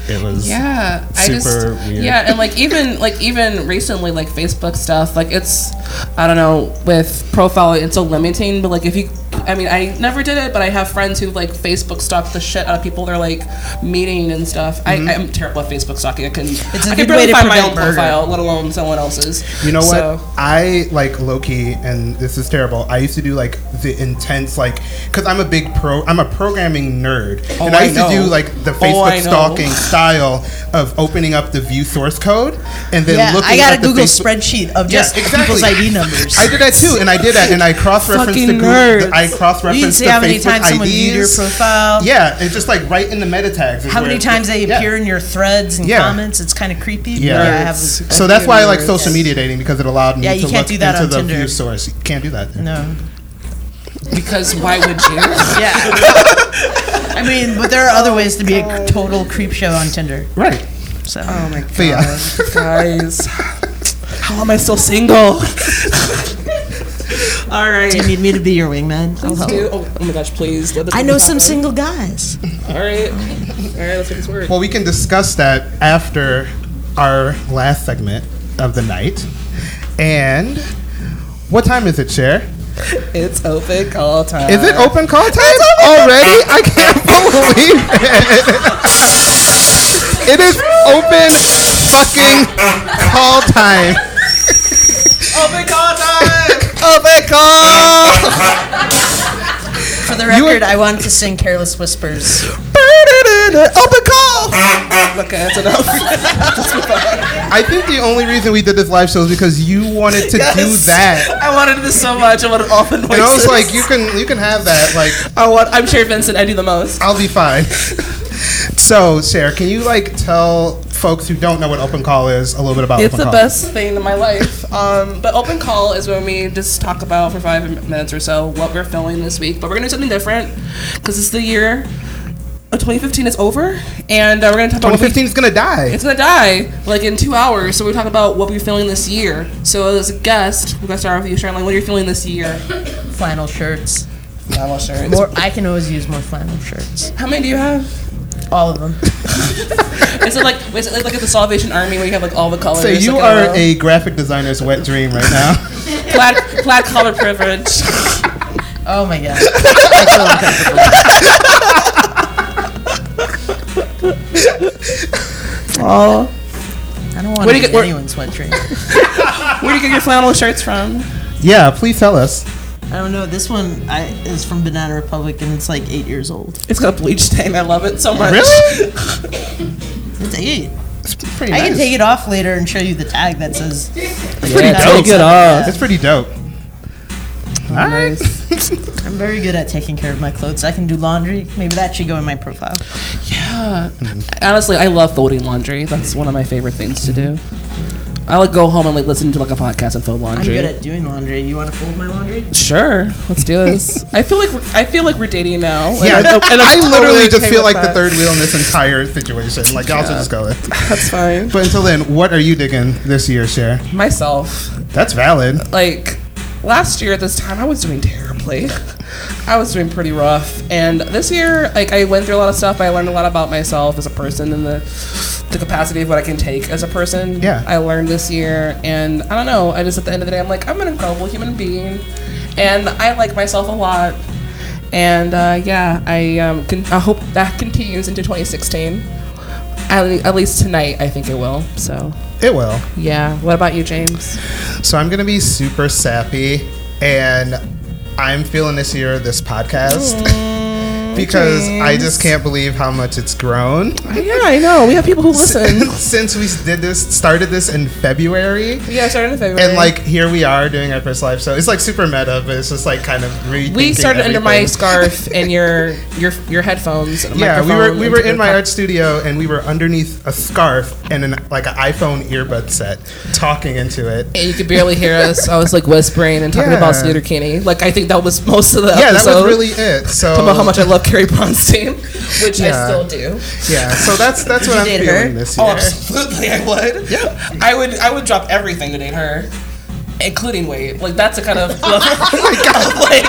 It was Yeah, I Super just weird. yeah, and like even like even recently like Facebook stuff, like it's I don't know with profile it's so limiting, but like if you, I mean I never did it, but I have friends who like Facebook stalk the shit out of people they're like meeting and stuff. Mm-hmm. I I'm terrible at Facebook stalking. I can It's a I can way barely to find my own murder. profile, let alone someone else's. You know what? I like Loki, and this is terrible. I used to do like the intense, like, because I'm a big pro, I'm a programming nerd, and I I used know. to do like the Oh, Facebook know. stalking style of opening up the view source code and then yeah, looking I got at a the Google Facebook- spreadsheet of Yeah, just exactly. people's ID numbers. I did that too, and I did that, and I cross-referenced the Fucking Google. nerds. I cross-referenced you can see how many Facebook times someone viewed your profile. Yeah, it's just like right in the meta tags. How many times they yeah. appear in your threads and Yeah. comments? It's kind of creepy. Yeah. I have. So that's why I like Nerds. social media dating because it allowed me Yeah, to you can't look do that into on the Tinder. view source. You can't do that. No. because why would you? Yeah. I mean, but there are other ways to be a oh, total creep show on Tinder. Right. So. Oh my But yeah. god, guys, how am I still single? All right. Do you need me to be your wingman? I'll Please help. do. Oh, oh my gosh, please. Let I know some happen. single guys. All right. All right, let's make this work. Well, we can discuss that after our last segment of the night. And what time is it, Cher? It's open call time. Is it open call time already? I can't believe it. It is open fucking call time. Open call time. Open call. For the You were- record, I wanted to sing "Careless Whispers." Open call. Okay, that's enough. I think the only reason we did this live show is because you wanted to do that. I wanted this so much. I wanted open voices. And I was like, you can you can have that. Like, I want. I'm sure Vincent. I do the most. I'll be fine. so, Sarah, can you like tell folks who don't know what open call is a little bit about It's open the call? best thing in my life. Um, but open call is when we just talk about for five minutes or so what we're feeling this week. But we're gonna do something different because it's the year. of 2015 is over, and uh, we're gonna talk about. 2015 is gonna die. It's gonna die like in two hours. So we're talking about what we're feeling this year. So as a guest, we're gonna start with you, Sharon. Like, what are you feeling this year? Flannel shirts. Flannel shirts. More. I can always use more flannel shirts. How many do you have? All of them. Is it like is it like, like at the Salvation Army where you have like all the colors? So you like, are row? a graphic designer's wet dream right now. plaid plaid collar privilege. Oh my god. I. Oh, I don't want Where to do you get get- where- anyone's wet dream. where do you get your flannel shirts from? yeah, please tell us. I don't know. This one I, is from Banana Republic and it's like eight years old. It's got a bleach stain. I love it so much. Really? It's eight. It's pretty I nice. can take it off later and show you the tag that says. pretty Yeah, dope. take it off. It's pretty dope. All right. I'm very good at taking care of my clothes. I can do laundry. Maybe that should go in my profile. Yeah. Mm-hmm. Honestly, I love folding laundry. That's one of my favorite things to do. I like go home and like listen to like a podcast and fold laundry. I'm good at doing laundry. You want to fold my laundry? Sure, let's do this. I feel like we're, I feel like we're dating now. and Yeah, I'm- and I'm I literally totally just okay feel with like the third wheel in this entire situation. Like, y'all should just go with. That's fine. But until then, what are you digging this year, Cher? Myself, That's valid. like last year at this time, I was doing terribly. I was doing pretty rough, and this year, like I went through a lot of stuff. I learned a lot about myself as a person and the the capacity of what I can take as a person. Yeah. I learned this year, and I don't know. I just at the end of the day, I'm like I'm an incredible human being, and I like myself a lot. And uh, yeah, I um, I hope that continues into 2016. At, le- at least tonight, I think it will. So It will. yeah. What about you, James? So I'm gonna be super sappy, and I'm feeling this year this podcast mm. Because I just can't believe how much it's grown. Yeah, I know. We have people who listen. Since we did this, started this in February. yeah, started in February. And like here we are doing our first live show. It's like super meta, but it's just like kind of rethinking we started under my scarf and your your your headphones. Yeah, we were we were in my art studio and we were underneath a scarf and an like an iPhone earbud set, talking into it. and you could barely hear us. I was like whispering and talking about Yeah. Sleater-Kinney. Like I think that was most of the Yeah, that episode. was really it. So Talking about how much I love Carrie Brownstein, which I still do. yeah, so that's that's what I'm feeling her? this year. Oh, absolutely, I would. Yeah, I would. I would drop everything to date her, including weight. Like that's a kind oh of like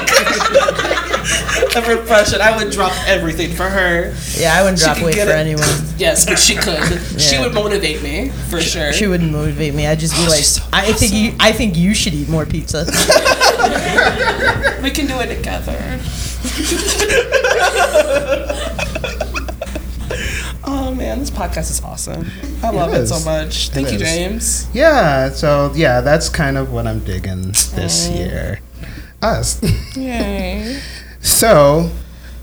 of repression. I would drop everything for her. Yeah, I wouldn't She drop weight for it. anyone. Yes, but she could. She would motivate me for sure. She wouldn't motivate me. I'd just be oh, like, so I think you, I think you should eat more pizza. we can do it together. oh man, this podcast is awesome. I love it so much. Thank It you, is. James. Yeah, so yeah, that's kind of what I'm digging this Mm. year. Us. Yay. So,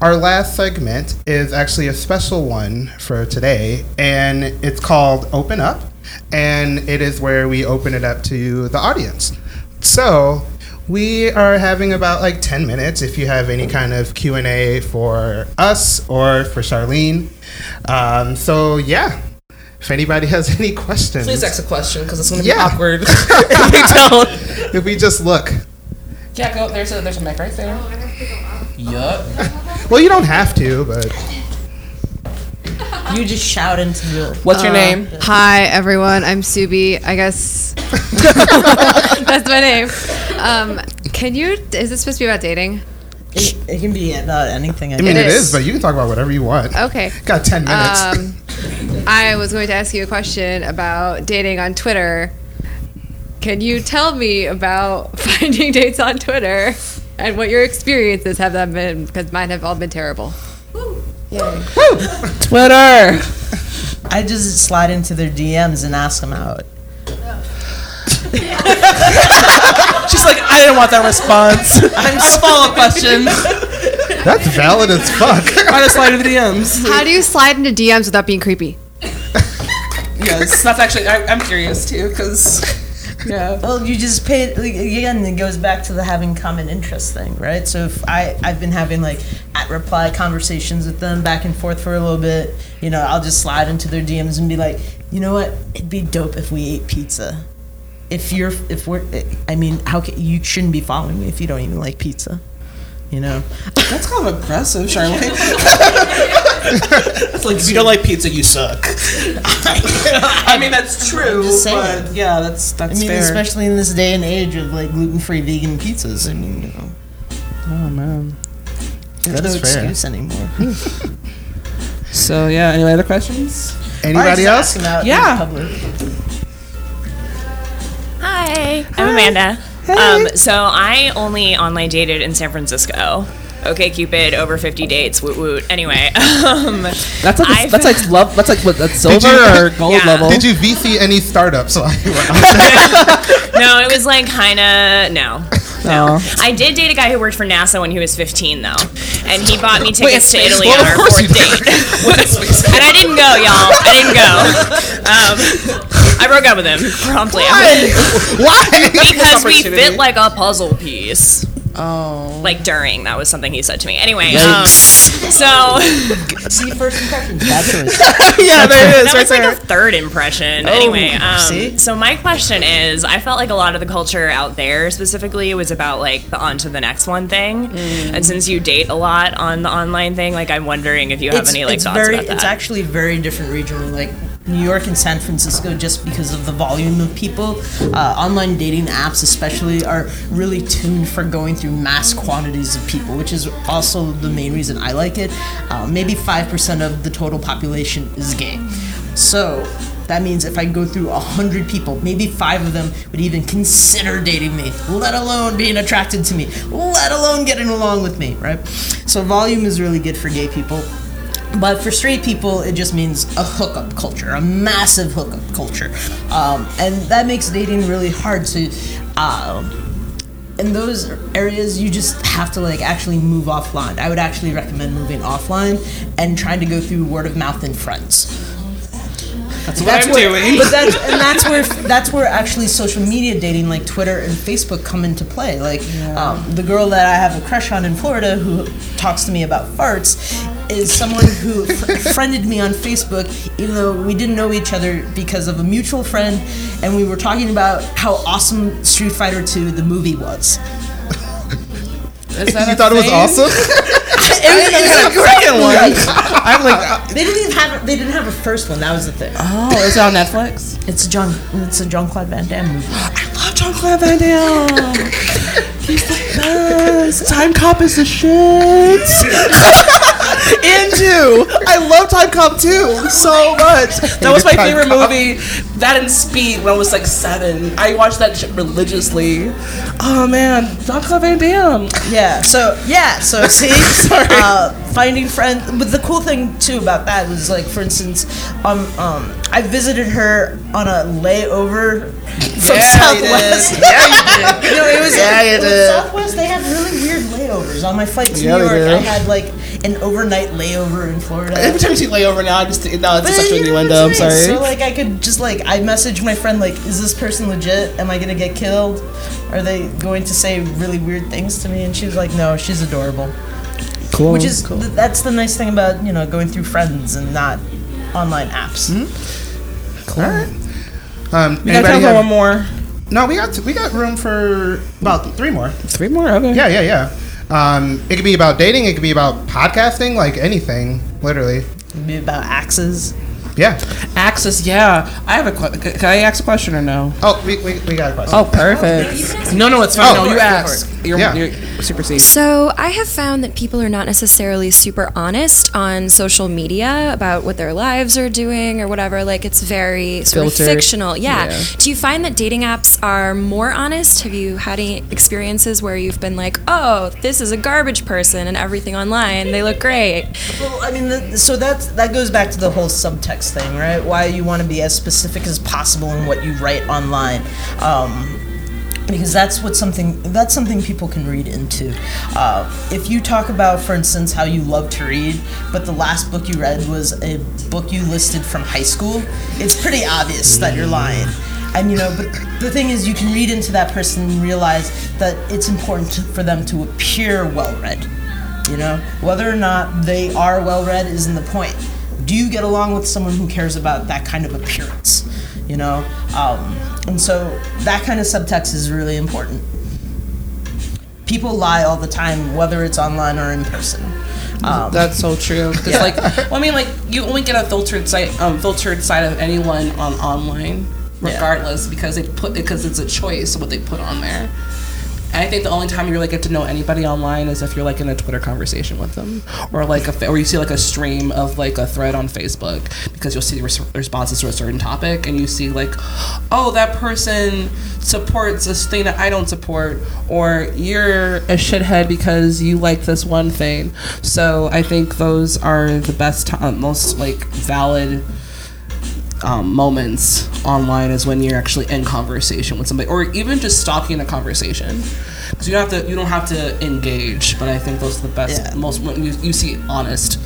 our last segment is actually a special one for today, and it's called Open Up, and it is where we open it up to the audience. So, we are having about like 10 minutes if you have any kind of q&a for us or for Sharlene um, so yeah if anybody has any questions Please ask a question because it's going to be Yeah. awkward. if we don't. if we just look Yeah, go. There's a there's a mic right there. Yup. well you don't have to but You just shout into the. What's your name? Hi, everyone. I'm Subi. I guess that's my name. Um, can you? Is this supposed to be about dating? It, it can be about anything. I i mean It it is. is. but you can talk about whatever you want Okay. got 10 minutes Um, I was going to ask you a question about dating on Twitter. Can you tell me about finding dates on Twitter and what your experiences have that been? Because mine have all been terrible. Woo. Yay. Woo. Twitter. I just slide into their DMs and ask them out. She's like, I didn't want that response. I'm just follow up question. that's valid as fuck I just slide into DMs. How do you slide into DMs without being creepy? Yes, that's actually. I, I'm curious too, because yeah. Well, you just pay. Like, again, it goes back to the having common interest thing, right? So if I I've been having like at reply conversations with them back and forth for a little bit, you know, I'll just slide into their DMs and be like, you know what, it'd be dope if we ate pizza. If you're if we're, I mean, how can you shouldn't be following me if you don't even like pizza, you know? That's kind of aggressive, Charlotte. it's like if you don't like pizza, you suck. I mean, that's true, just saying. but yeah, that's that's. I that's mean, fair. especially in this day and age of like gluten-free vegan pizzas. I mean, you know, oh man. there's That no is fair. excuse anymore. So yeah, any other questions? anybody else just ask 'em in Yeah. Public. Hi, I'm Amanda. Um, so I only online dated in San Francisco. OkCupid, over 50 dates, woot woot. Anyway, um, That's like I've- that's like love. That's like what that's silver you- or gold Yeah. level. did you vc any startups while you were out no, it was like kind of no. No. I did date a guy who worked for NASA when he was 15, though, and he bought me tickets to Italy well, on of our course fourth you date. and I didn't go, y'all. I didn't go. Um, I broke up with him promptly why because we fit like a puzzle piece. Oh. Like during, that was something he said to me. Anyway, um, so See first impressions. Bad yeah, there it is, that right was like there. a third impression. anyway, um, see? so my question is, I felt like a lot of the culture out there specifically was about like the on to the next one thing, and since you date a lot on the online thing, like I'm wondering if you have any like thoughts very, about that. It's actually very different regionally. Like New York and San Francisco, just because of the volume of people, uh, online dating apps especially are really tuned for going through mass quantities of people, which is also the main reason I like it. Uh, maybe five percent of the total population is gay, so. That means if I go through a hundred people, maybe five of them would even consider dating me, let alone being attracted to me, let alone getting along with me, right? So volume is really good for gay people. But for straight people, it just means a hookup culture, a massive hookup culture. Um, and that makes dating really hard to. Um, in those areas, you just have to like actually move offline. I would actually recommend moving offline and trying to go through word of mouth and friends. That's what I'm where, doing. But that's and that's where that's where actually social media dating like Twitter and Facebook come into play. Like um, the girl that I have a crush on in Florida who talks to me about farts is someone who fr- friended me on Facebook, even though we didn't know each other because of a mutual friend, and we were talking about how awesome Street Fighter 2 the movie was. Is that you a thought it was thing? awesome? It's a Korean one. I'm like, uh, They didn't even have they didn't have a first one. That was the thing. oh, is it on Netflix? It's a John it's a Jean-Claude Van Damme movie. I love Jean-Claude Van Damme. He's the best. Timecop is the shit. and two. I love Timecop 2 so much. That was my Time favorite Cop. movie. That and Speed when I was like seven. I watched that shit religiously. Oh man, Jean-Claude Van Damme. Yeah. So yeah. So see, uh, finding friends. But the cool thing too about that was like, for instance, um, um, I visited her on a layover from Yeah, you Southwest. did. Yeah, you did. You know, it was Yeah, you did. Southwest. They had really weird layovers. On my flight to Yeah, New York. I had like an overnight layover in Florida. Every time you see layover now, I just think, no, it's a But sexual you know innuendo. I'm sorry. So like I could just like I messaged my friend like, is this person legit? Am I gonna get killed? Are they going to say really weird things to me? And she was like, no, she's adorable. Cool. Which is th- that's the nice thing about you know going through friends and not online apps. All right. Um, we got anybody time for have- one more. No, we got we got room for about three more. Three more. Okay. Yeah, yeah, yeah. Um, it could be about dating. It could be about podcasting. Like anything, literally. Maybe about axes. Yeah. Access. Yeah. I have a. que- c- Can I ask a question or no? Oh, we, we, we got a question. Oh, perfect. No, no, it's fine. Oh, no, you go ask. You're, Yeah. you're supersede. So I have found that people are not necessarily super honest on social media about what their lives are doing or whatever. Like it's very sort Filtered. of fictional. Yeah. Yeah. Do you find that dating apps are more honest? Have you had any experiences where you've been like, oh, this is a garbage person and everything online, they look great? Well, I mean, the, so that's that goes back to the whole subtext thing, right? Why you want to be as specific as possible in what you write online. Um, because that's what something that's something people can read into. Uh, if you talk about, for instance, how you love to read, but the last book you read was a book you listed from high school, it's pretty obvious that you're lying. And you know, but the thing is, you can read into that person and realize that it's important to, for them to appear well read. You know, whether or not they are well read isn't the point. Do you get along with someone who cares about that kind of appearance? You know, um, and so that kind of subtext is really important. People lie all the time, whether it's online or in person. Um, That's so true. Because Yeah. like, well, I mean, like you only get a filtered site, um, filtered side of anyone on online, Yeah. regardless, because they put because it's a choice what they put on there. And I think the only time you really get to know anybody online is if you're like in a Twitter conversation with them, or like a or you see like a stream of like a thread on Facebook because you'll see res- responses to a certain topic and you see like, oh that person supports this thing that I don't support, or you're a shithead because you like this one thing. So I think those are the best, uh, most like valid um, moments online is when you're actually in conversation with somebody, or even just stalking a conversation. Because you don't have to, you don't have to engage. But I think those are the best, Yeah. most when you, you see honest.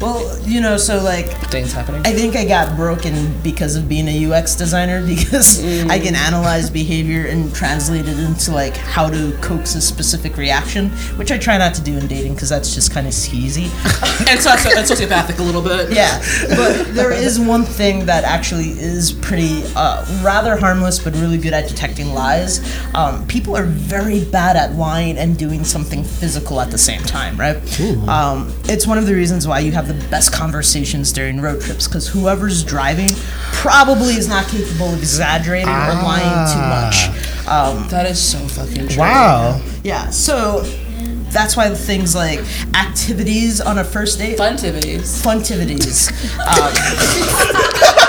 Well, you know, so like Things happening. I think I got broken because of being a UX designer because I can analyze behavior and translate it into like how to coax a specific reaction, which I try not to do in dating because that's just kind of skeezy. and, so, and sociopathic a little bit. Yeah, but there is one thing that actually is pretty uh, rather harmless, but really good at detecting lies. Um, people are very bad at lying and doing something physical at the same time, right? Um, it's one of the reasons why you have the best conversations during road trips because whoever's driving probably is not capable of exaggerating or lying too much. Um, That is so fucking true. Wow. yeah, so that's why things like activities on a first date Funtivities. funtivities. Um,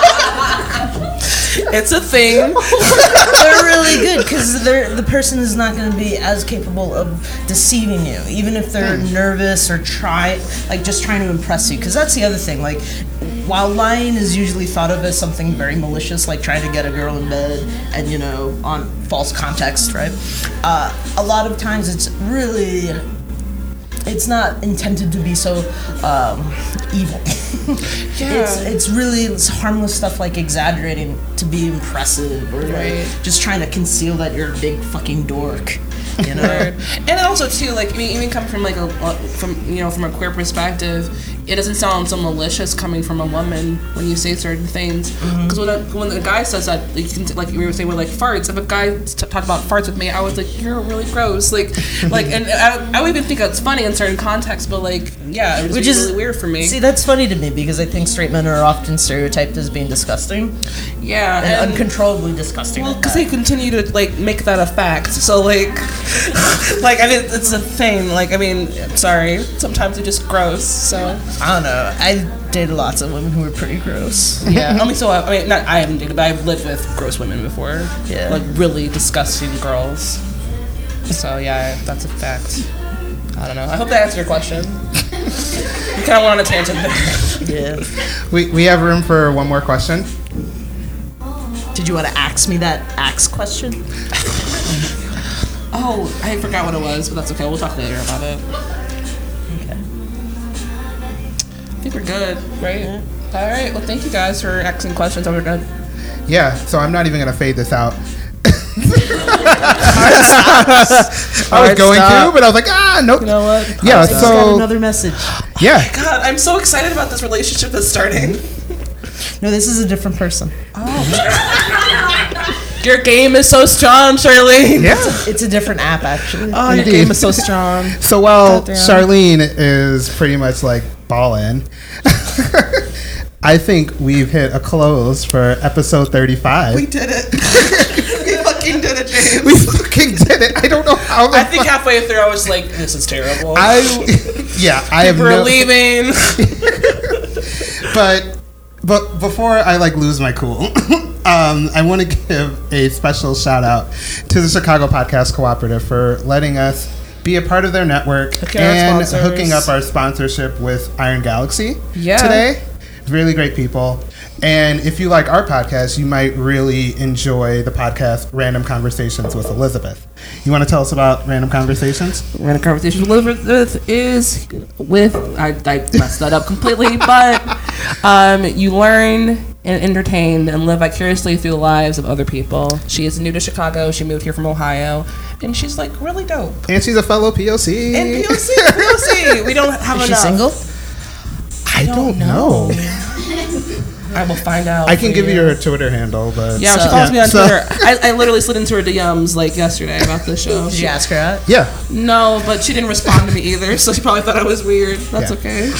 It's a thing. they're really good because the person is not going to be as capable of deceiving you, even if they're nervous or try like just trying to impress you. Because that's the other thing. Like, while lying is usually thought of as something very malicious, like trying to get a girl in bed and you know on false context, right? Uh, a lot of times it's really it's not intended to be so um, evil. It's it's really it's harmless stuff like exaggerating to be impressive or like just trying to conceal that you're a big fucking dork. You know? And also too, like I mean, even coming from like a from you know from a queer perspective, it doesn't sound so malicious coming from a woman when you say certain things. Mm-hmm. Because when a, when a guy says that, like, you can, like we were saying with like farts, if a guy t- talked about farts with me, I was like, you're really gross. Like, like, and I, I would even think that's funny in certain contexts, but like, yeah, it Which really is weird for me. See, that's funny to me because I think straight men are often stereotyped as being disgusting yeah, and, and- uncontrollably disgusting. Well, because that. they continue to like make that a fact. So like, like I mean, it's a thing. Like I mean, I'm sorry. Sometimes they're just gross. So I don't know. I dated lots of women who were pretty gross. yeah. I mean, so I, I mean, not I haven't dated, but I've lived with gross women before. Yeah. Like really disgusting girls. So yeah, that's a fact. I don't know. I hope that answered your question. you kind of went on a tangent there. Yeah. We, we have room for one more question. Did you want to ask me that axe question? Oh, I forgot what it was, but that's okay. We'll talk later about it. Think we're good, right? All right. Well, thank you guys for asking questions. We're good. Yeah, so I'm not even gonna fade this out. I was Alright, going stop. to, but I was like, ah, nope. You know what? Yeah, I got so another message. yeah, God, I'm so excited about this relationship that's starting. No, this is a different person. Your game is so strong, Sharlene. yeah. It's a different app, actually. Oh, your game is so strong. So while Sharlene is pretty much like balling, I think we've hit a close for episode 35. We did it. we fucking did it, James. We fucking did it. I don't know how. I think fuck- halfway through I was like, this is terrible. I yeah, I have We're no, leaving. but but before I like lose my cool, um, I want to give a special shout out to the Chicago Podcast Cooperative for letting us be a part of their network our and hooking up our sponsorship with Iron Galaxy Yeah. today. Really great people. And if you like our podcast, you might really enjoy the podcast Random Conversations with Elizabeth. You want to tell us about Random Conversations? Random Conversations with Elizabeth is with I, I messed that up completely, but um, you learn and entertain and live vicariously through the lives of other people. She is new to Chicago. She moved here from Ohio, and she's like really dope. And she's a fellow POC. And POC, POC, we don't have Is she single? I don't know. I will find out. I can give you her Twitter handle, but Yeah, she So- follows me on So- Twitter. I, I literally slid into her DMs like yesterday about the show. Did you ask her out? yeah. No, but she didn't respond to me either, so she probably thought I was weird. That's Yeah. okay.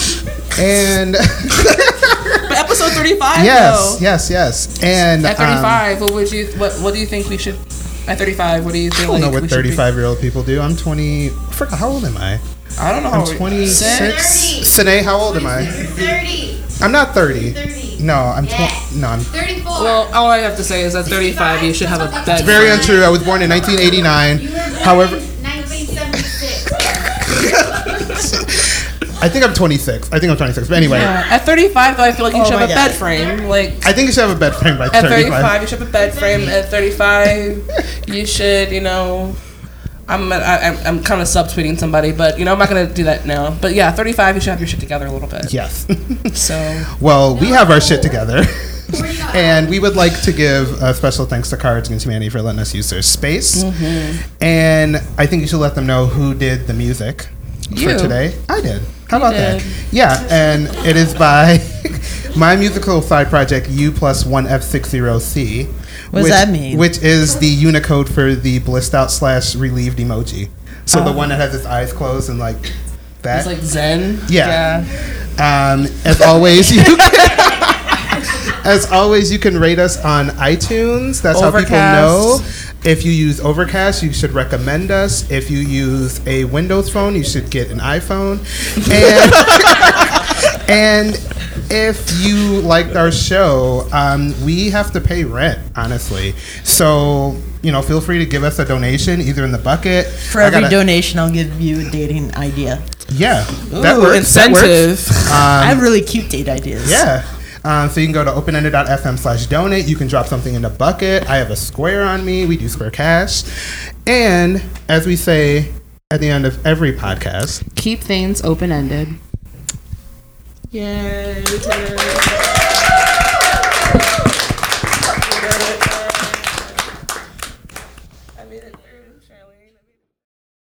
And But episode thirty-five, yes, though. yes, yes. And At um, thirty-five, what would you? What What do you think we should? At thirty-five, what do you think? I don't know what we should be- 35 year old people do. I'm 20. I forgot how old am I? I don't know. I'm 26. Six? Sine, how old am I? 30. I'm not 30. 30. No, I'm Yes. 20. No, I'm 34. Well, all I have to say is at thirty-five, you should have a bed. It's very untrue. I was born in 1989. you were born However, 1976. I think I'm 26. I think I'm 26. But anyway, Yeah. At thirty-five, though, I feel like you Oh should have a God. bed frame. Like I think you should have a bed frame by at 35. thirty-five, you should have a bed frame. At thirty-five, you should, you know, I'm I, I'm, I'm kind of subtweeting somebody, but you know I'm not gonna do that now. But yeah, 35, you should have your shit together a little bit. Yes. So well, we have our shit together. and we would like to give a special thanks to Cards Against Humanity for letting us use their space. Mm-hmm. And I think you should let them know who did the music You. for today. I did. How about did. that? Yeah, and it is by my musical side project U plus one F six zero C. What does which- that mean? Which is the Unicode for the blissed out slash relieved emoji. So the one that has its eyes closed and like that. it's like Zen. Yeah. Um, as always, you as always you can rate us on iTunes. That's how people know. If you use Overcast, you should recommend us. If you use a Windows phone, you should get an iPhone. And and if you liked our show, um, we have to pay rent, honestly. So you know, feel free to give us a donation, either in the bucket. For every gotta- donation, I'll give you a dating idea. yeah, Ooh, that works. that works. incentive. I have really cute date ideas. Yeah. Um, so you can go to openended.fm slash donate. You can drop something in the bucket. I have a square on me. We do square cash. And as we say at the end of every podcast, Keep things open ended. Yay.